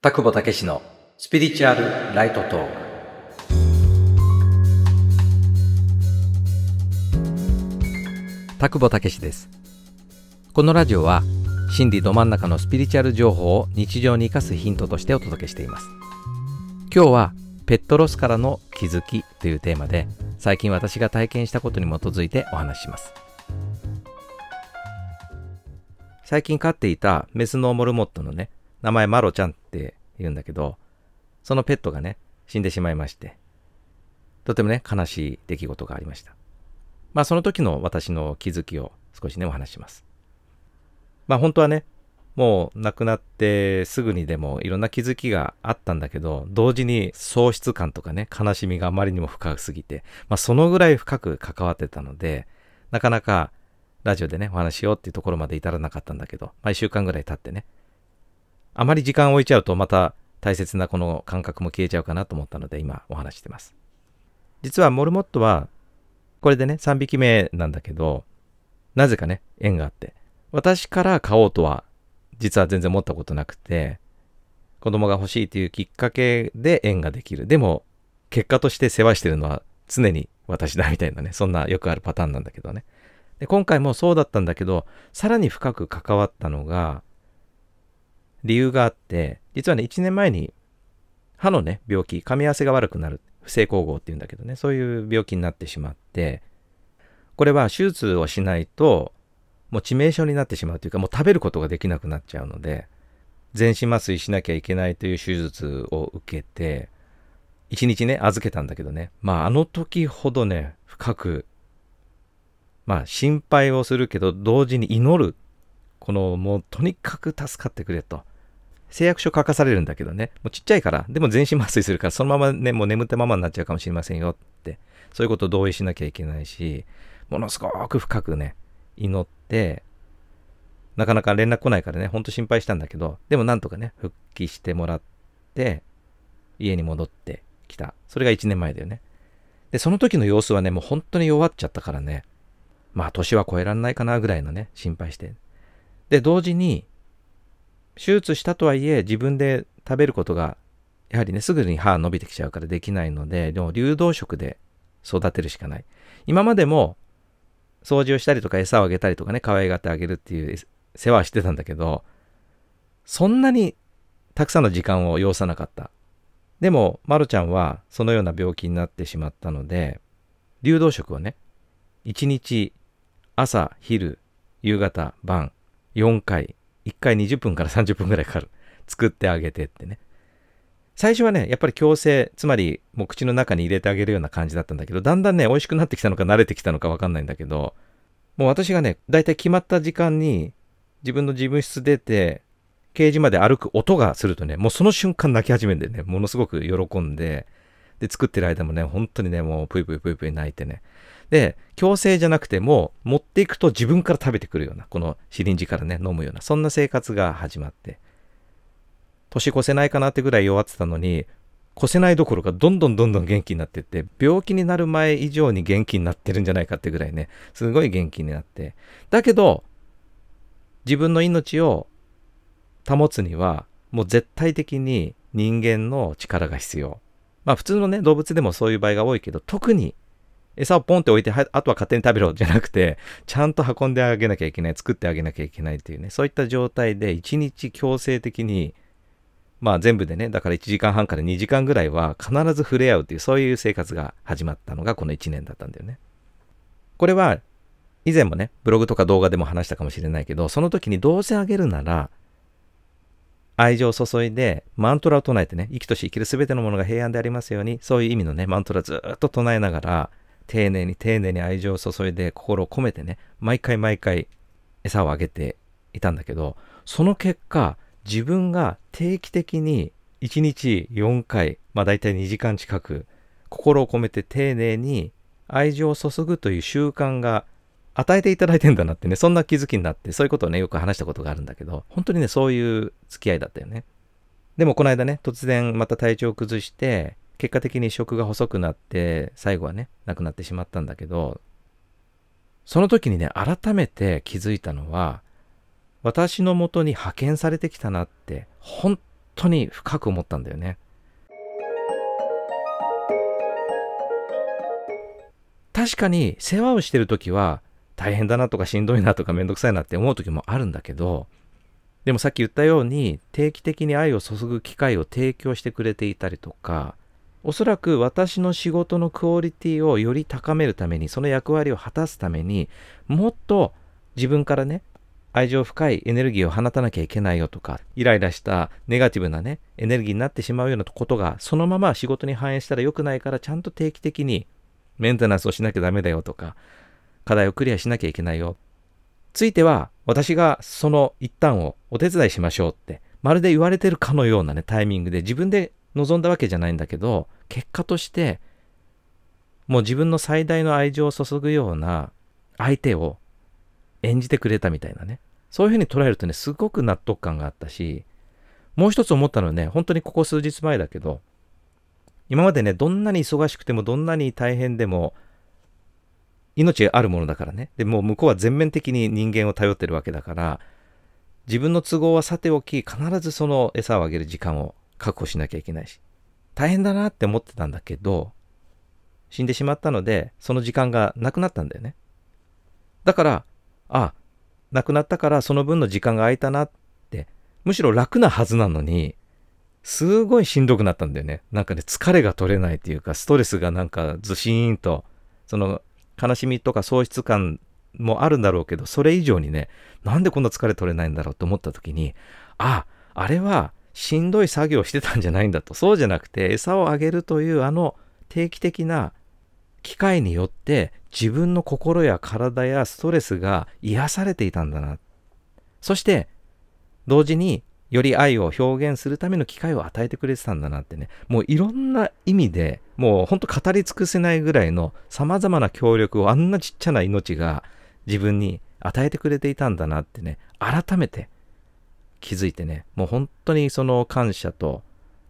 田久保武史のスピリチュアルライトトーク。田久保武史です。このラジオは心理ど真ん中のスピリチュアル情報を日常に生かすヒントとしてお届けしています。今日はペットロスからの気づきというテーマで最近私が体験したことに基づいてお話しします。最近飼っていたメスのモルモットのね名前マロちゃんって言うんだけど、そのペットがね、死んでしまいまして、とてもね、悲しい出来事がありました。まあその時の私の気づきを少しね、お話します。まあ本当はね、もう亡くなってすぐにでもいろんな気づきがあったんだけど、同時に喪失感とかね、悲しみがあまりにも深すぎて、まあそのぐらい深く関わってたので、なかなかラジオでね、お話しようっていうところまで至らなかったんだけど、まあ一週間ぐらい経ってね、あまり時間を置いちゃうとまた大切なこの感覚も消えちゃうかなと思ったので今お話してます。実はモルモットはこれでね3匹目なんだけどなぜかね縁があって私から買おうとは実は全然思ったことなくて子供が欲しいというきっかけで縁ができる。でも結果として世話してるのは常に私だみたいなねそんなよくあるパターンなんだけどね。で今回もそうだったんだけどさらに深く関わったのが理由があって、実はね、1年前に歯のね、病気、噛み合わせが悪くなる、不正光合っていうんだけどね、そういう病気になってしまって、これは手術をしないと、もう致命傷になってしまうというか、もう食べることができなくなっちゃうので、全身麻酔しなきゃいけないという手術を受けて、一日ね、預けたんだけどね、まああの時ほどね、深く、まあ心配をするけど、同時に祈る。このもうとにかく助かってくれと。誓約書書かされるんだけどね、もうちっちゃいから、でも全身麻酔するから、そのままね、もう眠ったままになっちゃうかもしれませんよって、そういうことを同意しなきゃいけないし、ものすごく深くね、祈って、なかなか連絡来ないからね、ほんと心配したんだけど、でもなんとかね、復帰してもらって、家に戻ってきた。それが1年前だよね。で、その時の様子はね、もう本当に弱っちゃったからね、まあ年は超えられないかなぐらいのね、心配して。で、同時に、手術したとはいえ自分で食べることがやはりねすぐに歯伸びてきちゃうからできないのででも流動食で育てるしかない。今までも掃除をしたりとか餌をあげたりとかね可愛がってあげるっていう世話はしてたんだけどそんなにたくさんの時間を要さなかった。でもまるちゃんはそのような病気になってしまったので流動食をね1日朝昼夕方晩4回1回20分から30分ぐらいかかる。作ってあげてってね。最初はね、やっぱり矯正、つまりもう口の中に入れてあげるような感じだったんだけど、だんだんね、美味しくなってきたのか慣れてきたのかわかんないんだけど、もう私がね、だいたい決まった時間に自分の事務室出て、ケージまで歩く音がするとね、もうその瞬間泣き始めるんでね、ものすごく喜んで、で、作ってる間もね、本当にね、もうぷいぷいぷいぷい泣いてね。で、強制じゃなくても、持っていくと自分から食べてくるような、このシリンジからね、飲むような、そんな生活が始まって、年越せないかなってぐらい弱ってたのに、越せないどころかどんどんどんどん元気になってって、病気になる前以上に元気になってるんじゃないかってぐらいね、すごい元気になって。だけど、自分の命を保つには、もう絶対的に人間の力が必要。まあ普通のね、動物でもそういう場合が多いけど、特に餌をポンって置いて、あとは勝手に食べろじゃなくて、ちゃんと運んであげなきゃいけない、作ってあげなきゃいけないっていうね、そういった状態で1日強制的に、まあ全部でね、だから1時間半から2時間ぐらいは必ず触れ合うっていう、そういう生活が始まったのがこの1年だったんだよね。これは、以前もね、ブログとか動画でも話したかもしれないけど、その時にどうせあげるなら、愛情を注いでマントラを唱えてね、生きとし生きる全てのものが平安でありますように、そういう意味のね、マントラずっと唱えながら、丁寧に丁寧に愛情を注いで心を込めてね、毎回毎回餌をあげていたんだけど、その結果、自分が定期的に1日4回、まあ大体2時間近く、心を込めて丁寧に愛情を注ぐという習慣が与えていただいてんだなってね、そんな気づきになって、そういうことをね、よく話したことがあるんだけど、本当にね、そういう付き合いだったよね。でもこの間ね、突然また体調を崩して、結果的に食が細くなって最後はね亡くなってしまったんだけどその時にね改めて気づいたのは私のもとに派遣されてきたなって本当に深く思ったんだよね。確かに世話をしてる時は大変だなとかしんどいなとかめんどくさいなって思う時もあるんだけどでもさっき言ったように定期的に愛を注ぐ機会を提供してくれていたりとかおそらく私の仕事のクオリティをより高めるためにその役割を果たすためにもっと自分からね愛情深いエネルギーを放たなきゃいけないよとかイライラしたネガティブなねエネルギーになってしまうようなことがそのまま仕事に反映したら良くないからちゃんと定期的にメンテナンスをしなきゃダメだよとか、課題をクリアしなきゃいけないよ。ついては、私がその一端をお手伝いしましょうって、まるで言われてるかのようなね、タイミングで自分で望んだわけじゃないんだけど、結果として、もう自分の最大の愛情を注ぐような相手を演じてくれたみたいなね。そういうふうに捉えるとね、すごく納得感があったし、もう一つ思ったのはね、本当にここ数日前だけど、今までね、どんなに忙しくても、どんなに大変でも、命あるものだからね。でもう向こうは全面的に人間を頼ってるわけだから、自分の都合はさておき、必ずその餌をあげる時間を確保しなきゃいけないし、大変だなって思ってたんだけど、死んでしまったので、その時間がなくなったんだよね。だから、あ、亡くなったからその分の時間が空いたなって、むしろ楽なはずなのに、すごいしんどくなったんだよね。なんかね、疲れが取れないっていうか、ストレスがなんかずしーんと、その悲しみとか喪失感もあるんだろうけど、それ以上にね、なんでこんな疲れ取れないんだろうと思った時に、あ、あれはしんどい作業してたんじゃないんだと。そうじゃなくて、餌をあげるというあの定期的な機会によって自分の心や体やストレスが癒されていたんだな。そして、同時により愛を表現するための機会を与えてくれてたんだなってね、もういろんな意味で、もうほんと語り尽くせないぐらいの様々な協力をあんなちっちゃな命が自分に与えてくれていたんだなってね、改めて気づいてね、もう本当にその感謝と、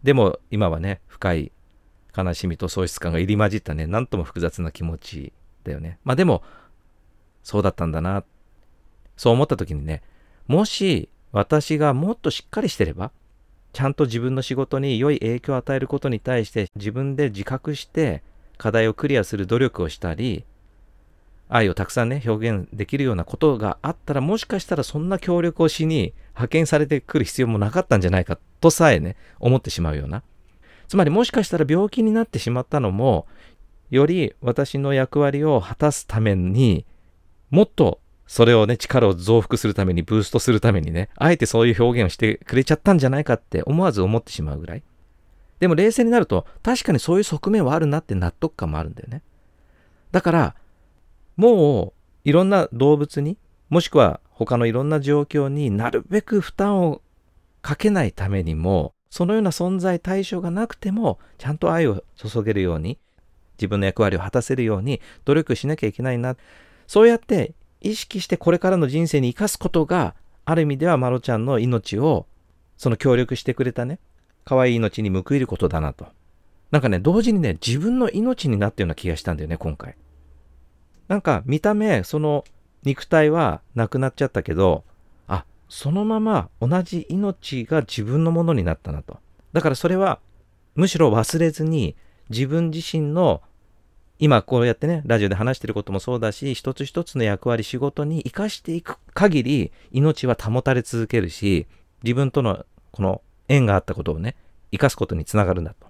でも今はね、深い悲しみと喪失感が入り混じったね、なんとも複雑な気持ちだよね。まあでも、そうだったんだな。そう思った時にね、もし私がもっとしっかりしてれば、ちゃんと自分の仕事に良い影響を与えることに対して自分で自覚して課題をクリアする努力をしたり、愛をたくさんね、表現できるようなことがあったら、もしかしたらそんな協力をしに派遣されてくる必要もなかったんじゃないかとさえね、思ってしまうような。つまりもしかしたら病気になってしまったのも、より私の役割を果たすためにもっとそれをね、力を増幅するために、ブーストするためにね、あえてそういう表現をしてくれちゃったんじゃないかって思わず思ってしまうぐらい。でも冷静になると、確かにそういう側面はあるなって納得感もあるんだよね。だから、もう、いろんな動物に、もしくは他のいろんな状況になるべく負担をかけないためにも、そのような存在対象がなくても、ちゃんと愛を注げるように、自分の役割を果たせるように努力しなきゃいけないな。そうやって意識してこれからの人生に生かすことが、ある意味ではマロちゃんの命を、その協力してくれたね、可愛い命に報いることだなと。なんかね、同時にね、自分の命になったような気がしたんだよね、今回。なんか、見た目、その肉体はなくなっちゃったけど、あ、そのまま同じ命が自分のものになったなと。だからそれは、むしろ忘れずに、自分自身の今こうやってね、ラジオで話してることもそうだし、一つ一つの役割、仕事に生かしていく限り、命は保たれ続けるし、自分とのこの縁があったことをね、生かすことにつながるんだと。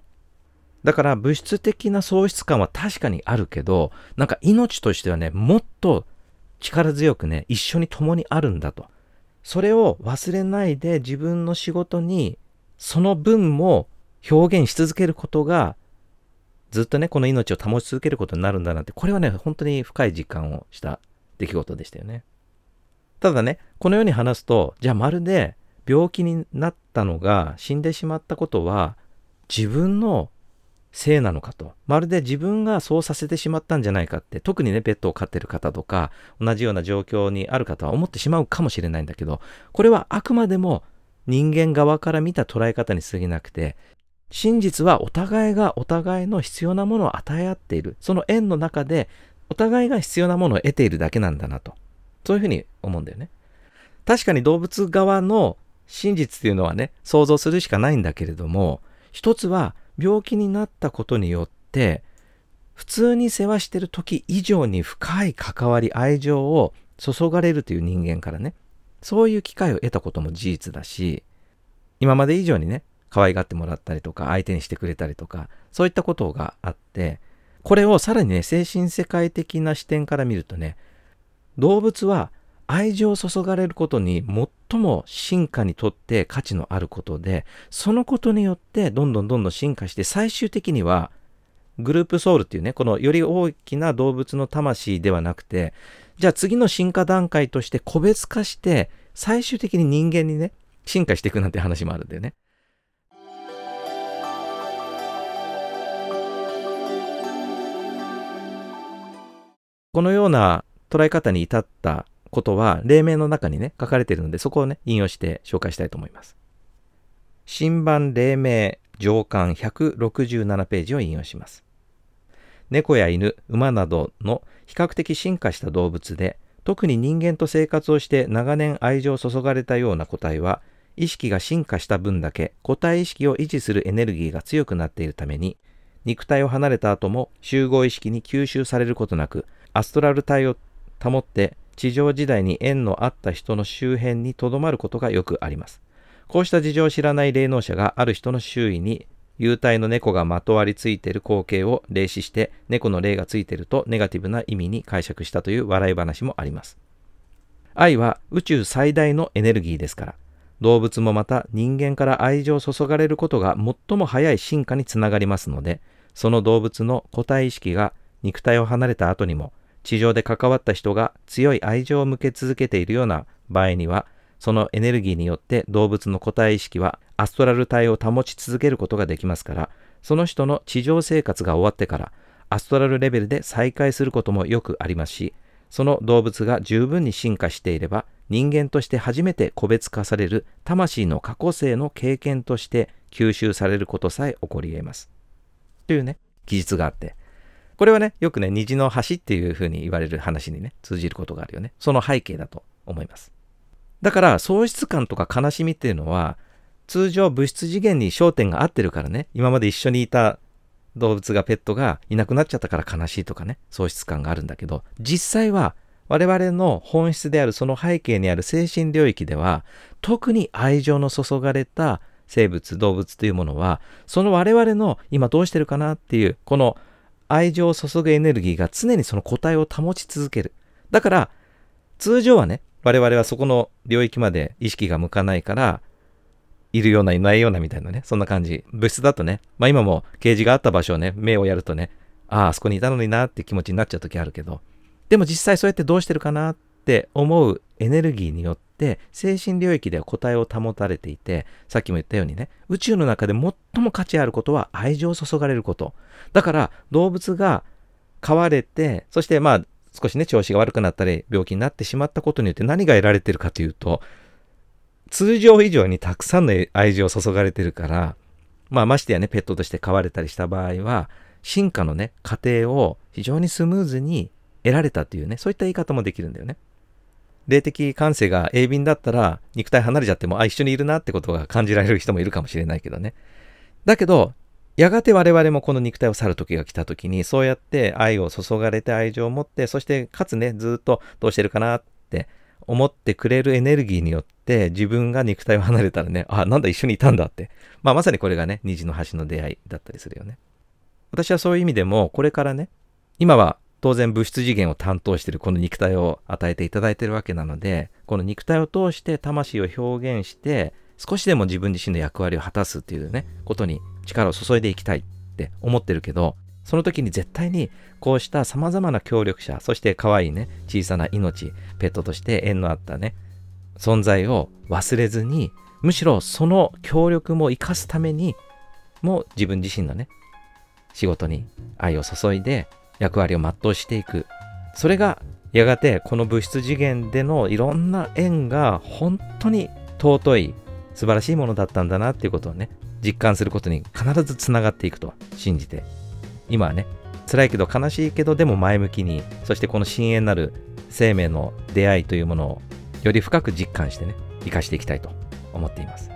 だから物質的な喪失感は確かにあるけど、なんか命としてはね、もっと力強くね、一緒に共にあるんだと。それを忘れないで自分の仕事にその分も表現し続けることがずっとね、この命を保ち続けることになるんだなって、これはね、本当に深い実感をした出来事でしたよね。ただね、このように話すと、じゃあまるで病気になったのが死んでしまったことは自分のせいなのかと。まるで自分がそうさせてしまったんじゃないかって、特にね、ペットを飼ってる方とか、同じような状況にある方は思ってしまうかもしれないんだけど、これはあくまでも人間側から見た捉え方に過ぎなくて、真実はお互いがお互いの必要なものを与え合っている。その縁の中でお互いが必要なものを得ているだけなんだなと。そういうふうに思うんだよね。確かに動物側の真実っていうのはね、想像するしかないんだけれども、一つは病気になったことによって、普通に世話してる時以上に深い関わり、愛情を注がれるという人間からね、そういう機会を得たことも事実だし、今まで以上にね、可愛がってもらったりとか、相手にしてくれたりとか、そういったことがあって、これをさらにね、精神世界的な視点から見るとね、動物は愛情を注がれることに最も進化にとって価値のあることで、そのことによってどんどんどんどん進化して最終的にはグループソウルっていうね、このより大きな動物の魂ではなくて、じゃあ次の進化段階として個別化して、最終的に人間にね、進化していくなんて話もあるんだよね。このような捉え方に至ったことは、例名の中にね、書かれているので、そこをね、引用して紹介したいと思います。新版例名上巻167ページを引用します。猫や犬、馬などの比較的進化した動物で、特に人間と生活をして長年愛情を注がれたような個体は、意識が進化した分だけ個体意識を維持するエネルギーが強くなっているために、肉体を離れた後も集合意識に吸収されることなく、アストラル体を保って地上時代に縁のあった人の周辺にとどまることがよくあります。こうした事情を知らない霊能者がある人の周囲に幽体の猫がまとわりついている光景を霊視して猫の霊がついているとネガティブな意味に解釈したという笑い話もあります。愛は宇宙最大のエネルギーですから、動物もまた人間から愛情を注がれることが最も早い進化につながりますので、その動物の個体意識が肉体を離れた後にも地上で関わった人が強い愛情を向け続けているような場合には、そのエネルギーによって動物の個体意識はアストラル体を保ち続けることができますから、その人の地上生活が終わってからアストラルレベルで再会することもよくありますし、その動物が十分に進化していれば、人間として初めて個別化される魂の過去性の経験として吸収されることさえ起こり得ます。というね、記述があって、これはね、よくね、虹の橋っていうふうに言われる話にね、通じることがあるよね。その背景だと思います。だから、喪失感とか悲しみっていうのは、通常物質次元に焦点が合ってるからね、今まで一緒にいた動物がペットがいなくなっちゃったから悲しいとかね、喪失感があるんだけど、実際は我々の本質であるその背景にある精神領域では、特に愛情の注がれた生物、動物というものは、その我々の今どうしてるかなっていう、この愛情を注ぐエネルギーが常にその個体を保ち続ける。だから、通常はね、我々はそこの領域まで意識が向かないから、いるような、いないようなみたいなね、そんな感じ。物質だとね、まあ今もケージがあった場所をね、目をやるとね、ああ、そこにいたのになって気持ちになっちゃう時あるけど、でも実際そうやってどうしてるかなって思うエネルギーによって、精神領域では個体を保たれていて、さっきも言ったようにね、宇宙の中で最も価値あることは愛情を注がれること。だから動物が飼われて、そしてまあ少しね、調子が悪くなったり、病気になってしまったことによって何が得られてるかというと、通常以上にたくさんの愛情を注がれてるから、まあましてやね、ペットとして飼われたりした場合は、進化のね、過程を非常にスムーズに得られたというね、そういった言い方もできるんだよね。霊的感性が鋭敏だったら、肉体離れちゃっても、あ、一緒にいるなってことが感じられる人もいるかもしれないけどね。だけど、やがて我々もこの肉体を去る時が来た時に、そうやって愛を注がれて愛情を持って、そしてかつね、ずっとどうしてるかなって思ってくれるエネルギーによって、自分が肉体を離れたらね、あ、なんだ一緒にいたんだって。まあまさにこれがね、虹の橋の出会いだったりするよね。私はそういう意味でも、これからね、今は当然物質次元を担当しているこの肉体を与えていただいているわけなので、この肉体を通して魂を表現して、少しでも自分自身の役割を果たすっていうね、ことに力を注いでいきたいって思ってるけど、その時に絶対にこうした様々な協力者、そして可愛いね、小さな命、ペットとして縁のあったね、存在を忘れずに、むしろその協力も生かすためにも自分自身のね、仕事に愛を注いで役割を全うしていく。それがやがてこの物質次元でのいろんな縁が本当に尊い素晴らしいものだったんだなっていうことをね実感することに必ずつながっていくと信じて。今はね辛いけど悲しいけどでも前向きにそしてこの深淵なる生命の出会いというものをより深く実感してね生かしていきたいと思っています。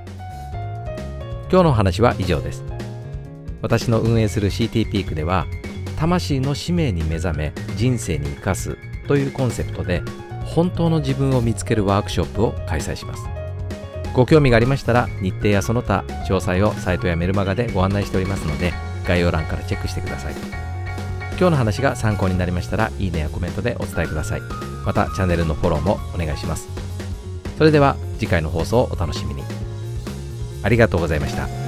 今日のお話は以上です。私の運営する CT ピークでは魂の使命に目覚め人生に生かすというコンセプトで本当の自分を見つけるワークショップを開催します。ご興味がありましたら日程やその他詳細をサイトやメルマガでご案内しておりますので概要欄からチェックしてください。今日の話が参考になりましたらいいねやコメントでお伝えください。またチャンネルのフォローもお願いします。それでは次回の放送をお楽しみに。ありがとうございました。